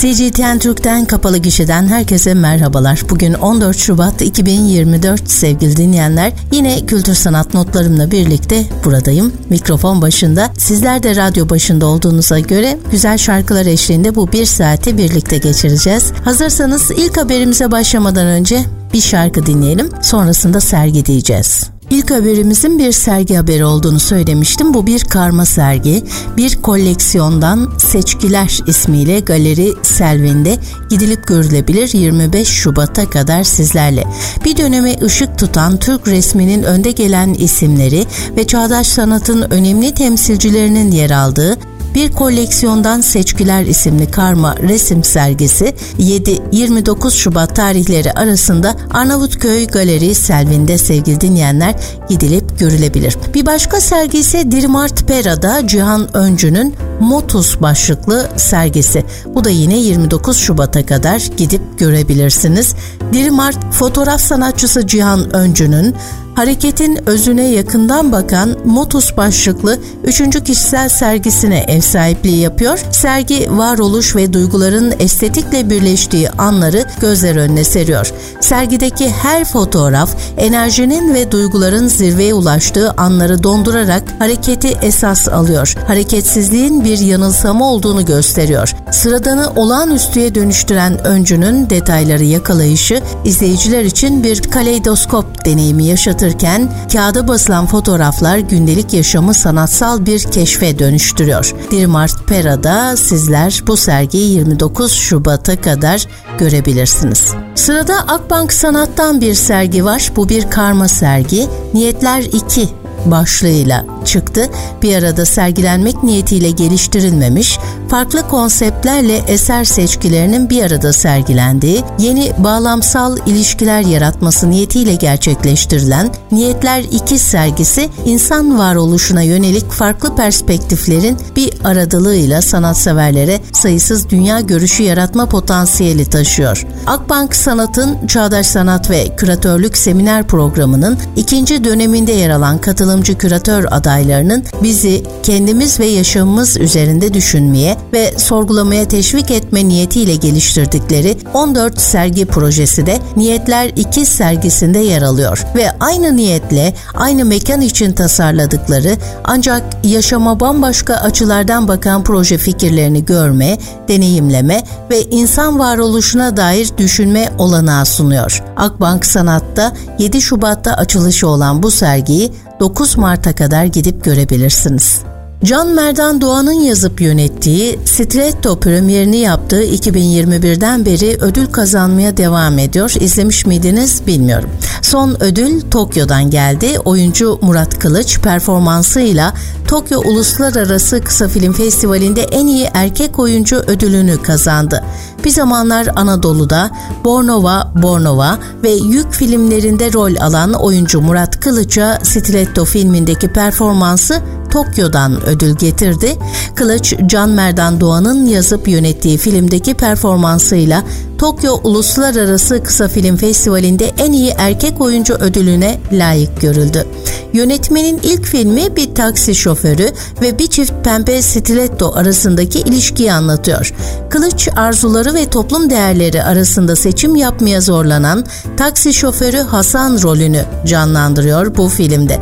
CGTN Türk'ten kapalı gişeden herkese merhabalar. Bugün 14 Şubat 2024 sevgili dinleyenler. Yine kültür sanat notlarımla birlikte buradayım. Mikrofon başında. Sizler de radyo başında olduğunuza göre güzel şarkılar eşliğinde bu bir saati birlikte geçireceğiz. Hazırsanız ilk haberimize başlamadan önce bir şarkı dinleyelim. Sonrasında sergi diyeceğiz. İlk haberimizin bir sergi haberi olduğunu söylemiştim. Bu bir karma sergi. Bir koleksiyondan Seçkiler ismiyle Galeri Selvin'de gidilip görülebilir 25 Şubat'a kadar sizlerle. Bir döneme ışık tutan Türk resminin önde gelen isimleri ve çağdaş sanatın önemli temsilcilerinin yer aldığı bir koleksiyondan Seçkiler isimli karma resim sergisi 7-29 Şubat tarihleri arasında Arnavutköy Galeri Selvin'de sevgili dinleyenler gidilip görülebilir. Bir başka sergi ise Dirmart Pera'da Cihan Öncü'nün Motus başlıklı sergisi. Bu da yine 29 Şubat'a kadar gidip görebilirsiniz. Dirmart fotoğraf sanatçısı Cihan Öncü'nün hareketin özüne yakından bakan Motus başlıklı üçüncü kişisel sergisine ev sahipliği yapıyor. Sergi varoluş ve duyguların estetikle birleştiği anları gözler önüne seriyor. Sergideki her fotoğraf enerjinin ve duyguların zirveye ulaştığı anları dondurarak hareketi esas alıyor. Hareketsizliğin bir yanılsama olduğunu gösteriyor. Sıradanı olağanüstüye dönüştüren öncünün detayları yakalayışı izleyiciler için bir kaleidoskop deneyimi yaşatır anlatırken kağıda basılan fotoğraflar gündelik yaşamı sanatsal bir keşfe dönüştürüyor. Dirmart Pera'da sizler bu sergiyi 29 Şubat'a kadar görebilirsiniz. Sırada Akbank Sanat'tan bir sergi var. Bu bir karma sergi. Niyetler 2 başlığıyla çıktı. Bir arada sergilenmek niyetiyle geliştirilmemiş, farklı konseptlerle eser seçkilerinin bir arada sergilendiği, yeni bağlamsal ilişkiler yaratması niyetiyle gerçekleştirilen Niyetler 2 sergisi insan varoluşuna yönelik farklı perspektiflerin bir aradılığıyla sanatseverlere sayısız dünya görüşü yaratma potansiyeli taşıyor. Akbank Sanat'ın Çağdaş Sanat ve Küratörlük Seminer Programı'nın ikinci döneminde yer alan katılımcı küratör adaylarının bizi kendimiz ve yaşamımız üzerinde düşünmeye ve sorgulamaya teşvik etme niyetiyle geliştirdikleri 14 sergi projesi de Niyetler 2 sergisinde yer alıyor ve aynı niyetle aynı mekan için tasarladıkları ancak yaşama bambaşka açılardan bakan proje fikirlerini görme, deneyimleme ve insan varoluşuna dair düşünme olanağı sunuyor. Akbank Sanat'ta 7 Şubat'ta açılışı olan bu sergiyi 9 Mart'a kadar gidip görebilirsiniz. Can Merdan Doğan'ın yazıp yönettiği Stiletto premierini yaptığı 2021'den beri ödül kazanmaya devam ediyor. İzlemiş miydiniz bilmiyorum. Son ödül Tokyo'dan geldi. Oyuncu Murat Kılıç performansıyla Tokyo Uluslararası Kısa Film Festivali'nde en iyi erkek oyuncu ödülünü kazandı. Bir zamanlar Anadolu'da Bornova Bornova ve Yük filmlerinde rol alan oyuncu Murat Kılıç'a Stiletto filmindeki performansı Tokyo'dan ödül getirdi. Kılıç, Can Merdan Doğan'ın yazıp yönettiği filmdeki performansıyla Tokyo Uluslararası Kısa Film Festivali'nde en iyi erkek oyuncu ödülüne layık görüldü. Yönetmenin ilk filmi bir taksi şoförü ve bir çift pembe stiletto arasındaki ilişkiyi anlatıyor. Kılıç arzuları ve toplum değerleri arasında seçim yapmaya zorlanan taksi şoförü Hasan rolünü canlandırıyor bu filmde.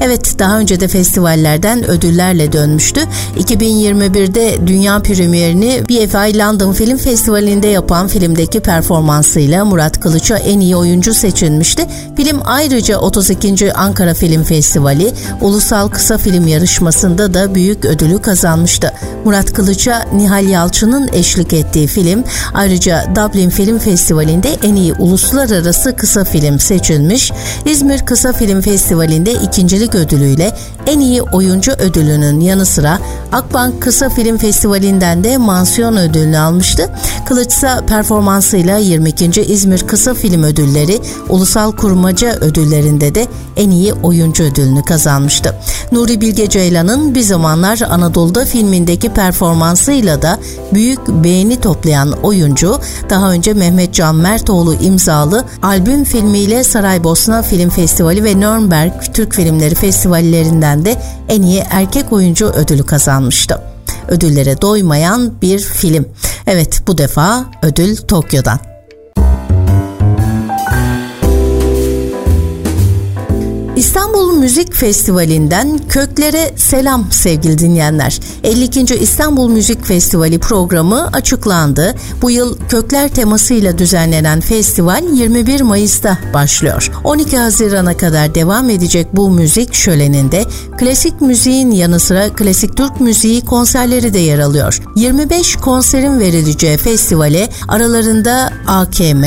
Evet daha önce de festivallerden ödüllerle dönmüştü. 2021'de dünya premierini BFI London Film Festivali'nde yapan filmdeki performansıyla Murat Kılıç'a en iyi oyuncu seçilmişti. Film ayrıca 32. Ankara Film Festivali Ulusal Kısa Film Yarışması'nda da büyük ödülü kazanmıştı. Murat Kılıç'a Nihal Yalçın'ın eşlik ettiği film ayrıca Dublin Film Festivali'nde en iyi uluslararası kısa film seçilmiş. İzmir Kısa Film Festivali'nde ikincilik ödülüyle en iyi oyuncu ödülünün yanı sıra Akbank Kısa Film Festivali'nden de mansiyon ödülünü almıştı. Kılıçsa performansıyla 22. İzmir Kısa Film Ödülleri, Ulusal Kurmaca Ödülleri'nde de en iyi oyuncu ödülünü kazanmıştı. Nuri Bilge Ceylan'ın Bir Zamanlar Anadolu'da filmindeki performansıyla da büyük beğeni toplayan oyuncu, daha önce Mehmet Can Mertoğlu imzalı albüm filmiyle Saraybosna Film Festivali ve Nürnberg Türk Filmleri Festivallerinden de en iyi erkek oyuncu ödülü kazanmıştı ödüllere doymayan bir film. Evet bu defa ödül Tokyo'dan. İstanbul Müzik Festivali'nden köklere selam sevgili dinleyenler. 52. İstanbul Müzik Festivali programı açıklandı. Bu yıl kökler temasıyla düzenlenen festival 21 Mayıs'ta başlıyor. 12 Haziran'a kadar devam edecek bu müzik şöleninde klasik müziğin yanı sıra klasik Türk müziği konserleri de yer alıyor. 25 konserin verileceği festivale aralarında AKM,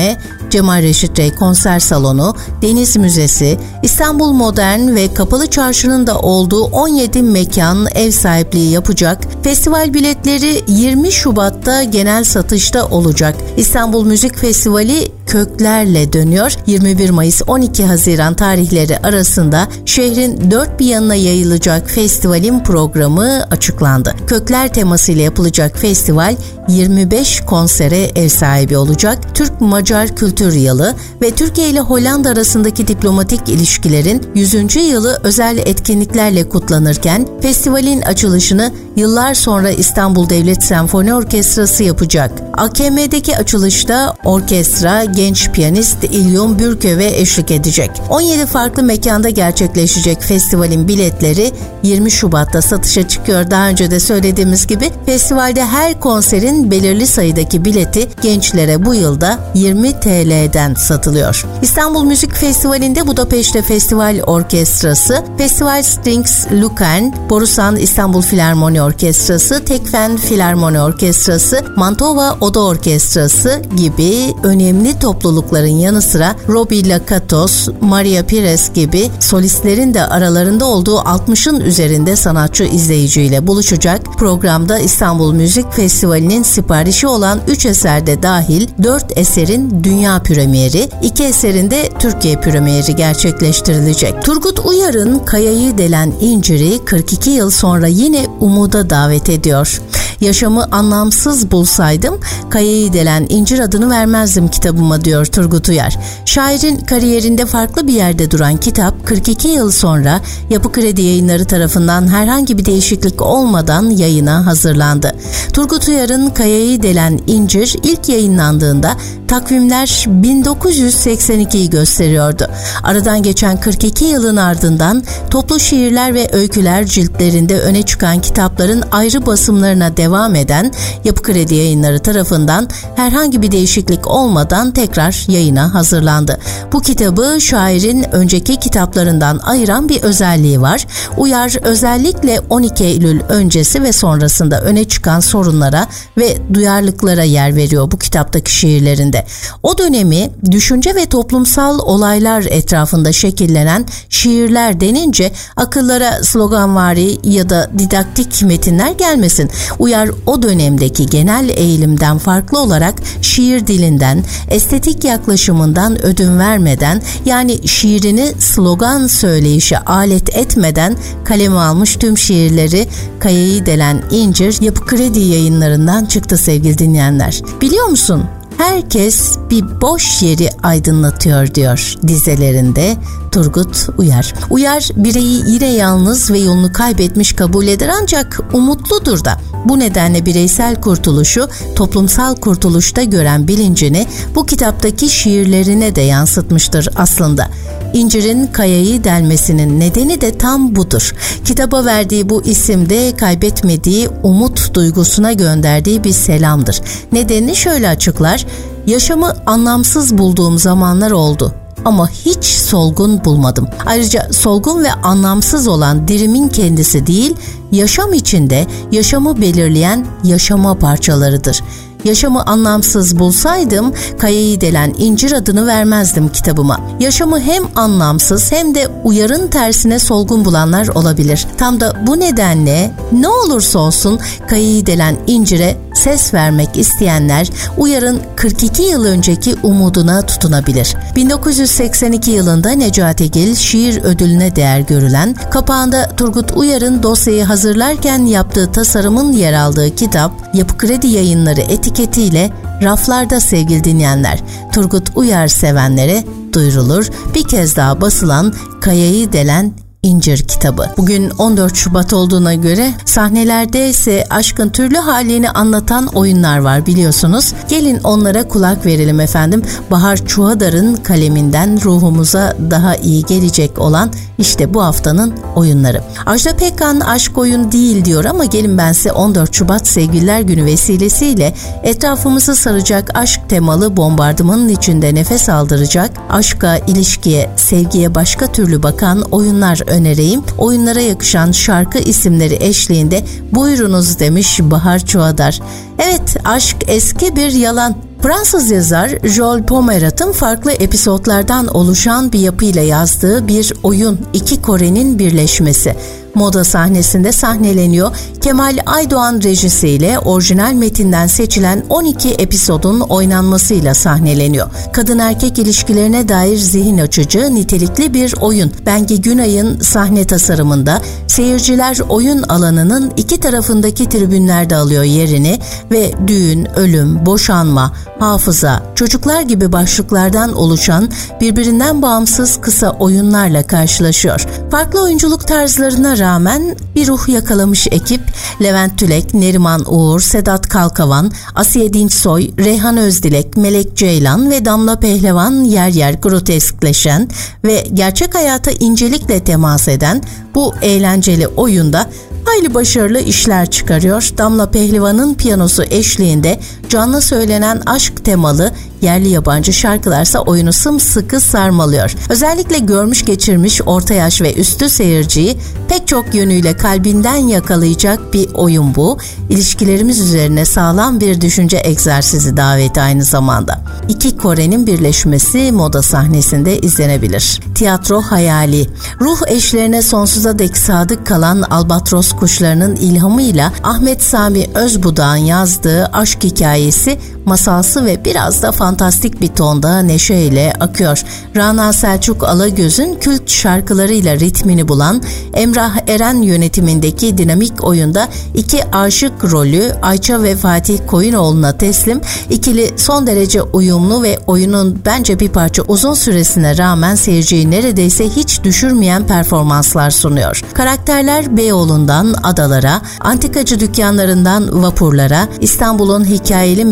Cemal Reşit Rey Konser Salonu, Deniz Müzesi, İstanbul Modern ve Kapalı Çarşı'nın da olduğu 17 mekan ev sahipliği yapacak. Festival biletleri 20 Şubat'ta genel satışta olacak. İstanbul Müzik Festivali köklerle dönüyor. 21 Mayıs 12 Haziran tarihleri arasında şehrin dört bir yanına yayılacak festivalin programı açıklandı. Kökler temasıyla yapılacak festival 25 konsere ev sahibi olacak. Türk-Macar Kültür Yılı ve Türkiye ile Hollanda arasındaki diplomatik ilişkilerin 100. yılı özel etkinliklerle kutlanırken festivalin açılışını yıllar sonra İstanbul Devlet Senfoni Orkestrası yapacak. AKM'deki açılışta orkestra genç piyanist İlyon Bürköve eşlik edecek. 17 farklı mekanda gerçekleşecek festivalin biletleri 20 Şubat'ta satışa çıkıyor. Daha önce de söylediğimiz gibi festivalde her konserin belirli sayıdaki bileti gençlere bu yılda 20 TL'den satılıyor. İstanbul Müzik Festivali'nde Budapeşte Festival Orkestrası, Festival Strings Lucan, Borusan İstanbul Filarmoni Orkestrası, Tekfen Filarmoni Orkestrası, Mantova Oda Orkestrası gibi önemli toplulukların yanı sıra Robbie Lakatos, Maria Pires gibi solistlerin de aralarında olduğu 60'ın üzerinde sanatçı izleyiciyle buluşacak. Programda İstanbul Müzik Festivali'nin siparişi olan 3 eserde dahil 4 eserin dünya premieri, 2 eserin de Türkiye premieri gerçekleştirilecek. Turgut Uyar'ın Kayayı Delen İncir'i 42 yıl sonra yine umuda davet ediyor. Yaşamı anlamsız bulsaydım Kayayı Delen İncir adını vermezdim kitabıma diyor Turgut Uyar. Şairin kariyerinde farklı bir yerde duran kitap 42 yıl sonra Yapı Kredi Yayınları tarafından herhangi bir değişiklik olmadan yayına hazırlandı. Turgut Uyar'ın Kayayı Delen İncir ilk yayınlandığında takvimler 1982'yi gösteriyordu. Aradan geçen 42 yılın ardından toplu şiirler ve öyküler ciltlerinde öne çıkan kitapların ayrı basımlarına devam eden Yapı Kredi Yayınları tarafından herhangi bir değişiklik olmadan tekrar yayına hazırlandı. Bu kitabı şairin önceki kitaplarından ayıran bir özelliği var. Uyar özellikle 12 Eylül öncesi ve sonrasında öne çıkan sorunlara ve duyarlılıklara yer veriyor bu kitaptaki şiirlerinde. O dönemi düşünce ve toplumsal olaylar etrafında şekillenen şiirler denince akıllara sloganvari ya da didaktik metinler gelmesin. Uyar o dönemdeki genel eğilimden farklı olarak şiir dilinden, estetik yaklaşımından ödün vermeden yani şiirini slogan söyleyişe alet etmeden kaleme almış tüm şiirleri Kayayı Delen İncir Yapı Kredi yayınlarından çıktı sevgili dinleyenler. Biliyor musun? Herkes bir boş yeri aydınlatıyor diyor dizelerinde Turgut Uyar. Uyar bireyi yine yalnız ve yolunu kaybetmiş kabul eder ancak umutludur da. Bu nedenle bireysel kurtuluşu toplumsal kurtuluşta gören bilincini bu kitaptaki şiirlerine de yansıtmıştır aslında. İncir'in kayayı delmesinin nedeni de tam budur. Kitaba verdiği bu isimde kaybetmediği umut duygusuna gönderdiği bir selamdır. Nedenini şöyle açıklar. Yaşamı anlamsız bulduğum zamanlar oldu ama hiç solgun bulmadım. Ayrıca solgun ve anlamsız olan dirimin kendisi değil, yaşam içinde yaşamı belirleyen yaşama parçalarıdır. Yaşamı anlamsız bulsaydım Kayayı Delen İncir adını vermezdim kitabıma. Yaşamı hem anlamsız hem de uyarın tersine solgun bulanlar olabilir. Tam da bu nedenle ne olursa olsun Kayayı Delen İncir'e ses vermek isteyenler Uyar'ın 42 yıl önceki umuduna tutunabilir. 1982 yılında Necati Gil şiir ödülüne değer görülen, kapağında Turgut Uyar'ın dosyayı hazırlarken yaptığı tasarımın yer aldığı kitap Yapı Kredi Yayınları etiketiyle raflarda sevgili dinleyenler. Turgut Uyar sevenlere duyurulur. Bir kez daha basılan Kayayı Delen İncir kitabı. Bugün 14 Şubat olduğuna göre sahnelerde ise aşkın türlü halini anlatan oyunlar var biliyorsunuz. Gelin onlara kulak verelim efendim. Bahar Çuhadar'ın kaleminden ruhumuza daha iyi gelecek olan işte bu haftanın oyunları. Ajda Pekkan aşk oyun değil diyor ama gelin ben size 14 Şubat Sevgililer Günü vesilesiyle etrafımızı saracak aşk temalı bombardımanın içinde nefes aldıracak, aşka, ilişkiye, sevgiye başka türlü bakan oyunlar önereyim. Oyunlara yakışan şarkı isimleri eşliğinde buyurunuz demiş Bahar Çuadar. Evet aşk eski bir yalan Fransız yazar Joel Pomerat'ın farklı episodlardan oluşan bir yapıyla yazdığı bir oyun iki Kore'nin birleşmesi moda sahnesinde sahneleniyor. Kemal Aydoğan rejisiyle orijinal metinden seçilen 12 episodun oynanmasıyla sahneleniyor. Kadın erkek ilişkilerine dair zihin açıcı, nitelikli bir oyun. Bengi Günay'ın sahne tasarımında seyirciler oyun alanının iki tarafındaki tribünlerde alıyor yerini ve düğün, ölüm, boşanma, hafıza, çocuklar gibi başlıklardan oluşan birbirinden bağımsız kısa oyunlarla karşılaşıyor. Farklı oyunculuk tarzlarına rağmen bir ruh yakalamış ekip Levent Tülek, Neriman Uğur, Sedat Kalkavan, Asiye Dinçsoy, Reyhan Özdilek, Melek Ceylan ve Damla Pehlevan yer yer groteskleşen ve gerçek hayata incelikle temas eden bu eğlenceli oyunda hayli başarılı işler çıkarıyor. Damla Pehlivan'ın piyanosu eşliğinde canlı söylenen aşk temalı yerli yabancı şarkılarsa oyunu sımsıkı sarmalıyor. Özellikle görmüş geçirmiş orta yaş ve üstü seyirciyi pek çok yönüyle kalbinden yakalayacak bir oyun bu. İlişkilerimiz üzerine sağlam bir düşünce egzersizi daveti aynı zamanda. İki Kore'nin birleşmesi moda sahnesinde izlenebilir. Tiyatro hayali. Ruh eşlerine sonsuza dek sadık kalan albatros kuşlarının ilhamıyla Ahmet Sami Özbudak'ın yazdığı aşk hikayesi masalsı ve biraz da fantastik bir tonda neşeyle akıyor. Rana Selçuk Alagöz'ün kült şarkılarıyla ritmini bulan Emrah Eren yönetimindeki dinamik oyunda iki aşık rolü Ayça ve Fatih Koyunoğlu'na teslim. İkili son derece uyumlu ve oyunun bence bir parça uzun süresine rağmen seyirciyi neredeyse hiç düşürmeyen performanslar sunuyor. Karakterler Beyoğlu'ndan adalara, antikacı dükkanlarından vapurlara, İstanbul'un hikayeli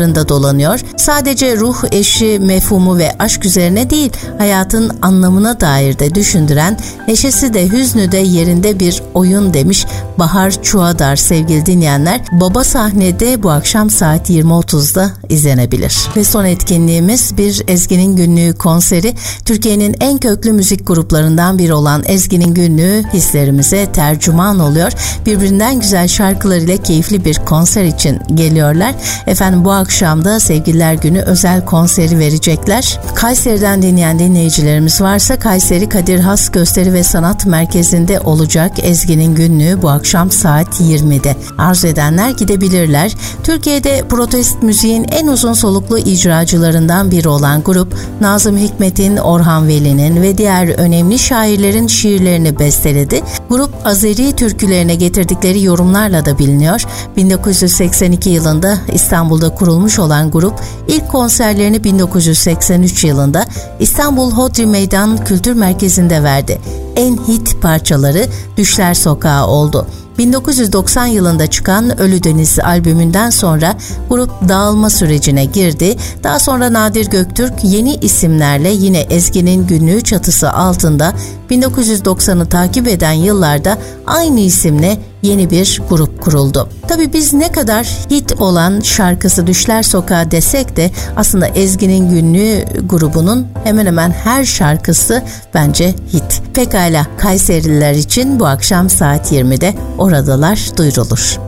mekanlarında dolanıyor. Sadece ruh eşi mefhumu ve aşk üzerine değil, hayatın anlamına dair de düşündüren, neşesi de hüznü de yerinde bir oyun demiş Bahar Çuadar sevgili dinleyenler. Baba sahnede bu akşam saat 20.30'da izlenebilir. Ve son etkinliğimiz bir Ezgi'nin Günlüğü konseri. Türkiye'nin en köklü müzik gruplarından biri olan Ezgi'nin Günlüğü hislerimize tercüman oluyor. Birbirinden güzel şarkılar ile keyifli bir konser için geliyorlar. Efendim bu akşam da Sevgililer Günü özel konseri verecekler. Kayseri'den dinleyen dinleyicilerimiz varsa Kayseri Kadir Has Gösteri ve Sanat Merkezi'nde olacak Ezgi'nin Günlüğü bu akşam saat 20'de. Arzu edenler gidebilirler. Türkiye'de protest müziğin en uzun soluklu icracılarından biri olan grup Nazım Hikmet'in, Orhan Veli'nin ve diğer önemli şairlerin şiirlerini besteledi. Grup Azeri türkülerine getirdikleri yorumlarla da biliniyor. 1982 yılında İstanbul'da kurulmuş olan grup ilk konserlerini 1983 yılında İstanbul Hodri Meydan Kültür Merkezi'nde verdi. En hit parçaları Düşler Sokağı oldu. 1990 yılında çıkan Ölü Deniz albümünden sonra grup dağılma sürecine girdi. Daha sonra Nadir Göktürk yeni isimlerle yine Ezgi'nin günlüğü çatısı altında 1990'ı takip eden yıllarda aynı isimle yeni bir grup kuruldu. Tabi biz ne kadar hit olan şarkısı Düşler Sokağı desek de aslında Ezgi'nin günlüğü grubunun hemen hemen her şarkısı bence hit. Pekala Kayserililer için bu akşam saat 20'de oradalar duyurulur.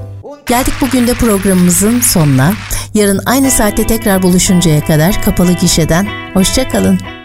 Geldik bugün de programımızın sonuna. Yarın aynı saatte tekrar buluşuncaya kadar kapalı gişeden hoşçakalın.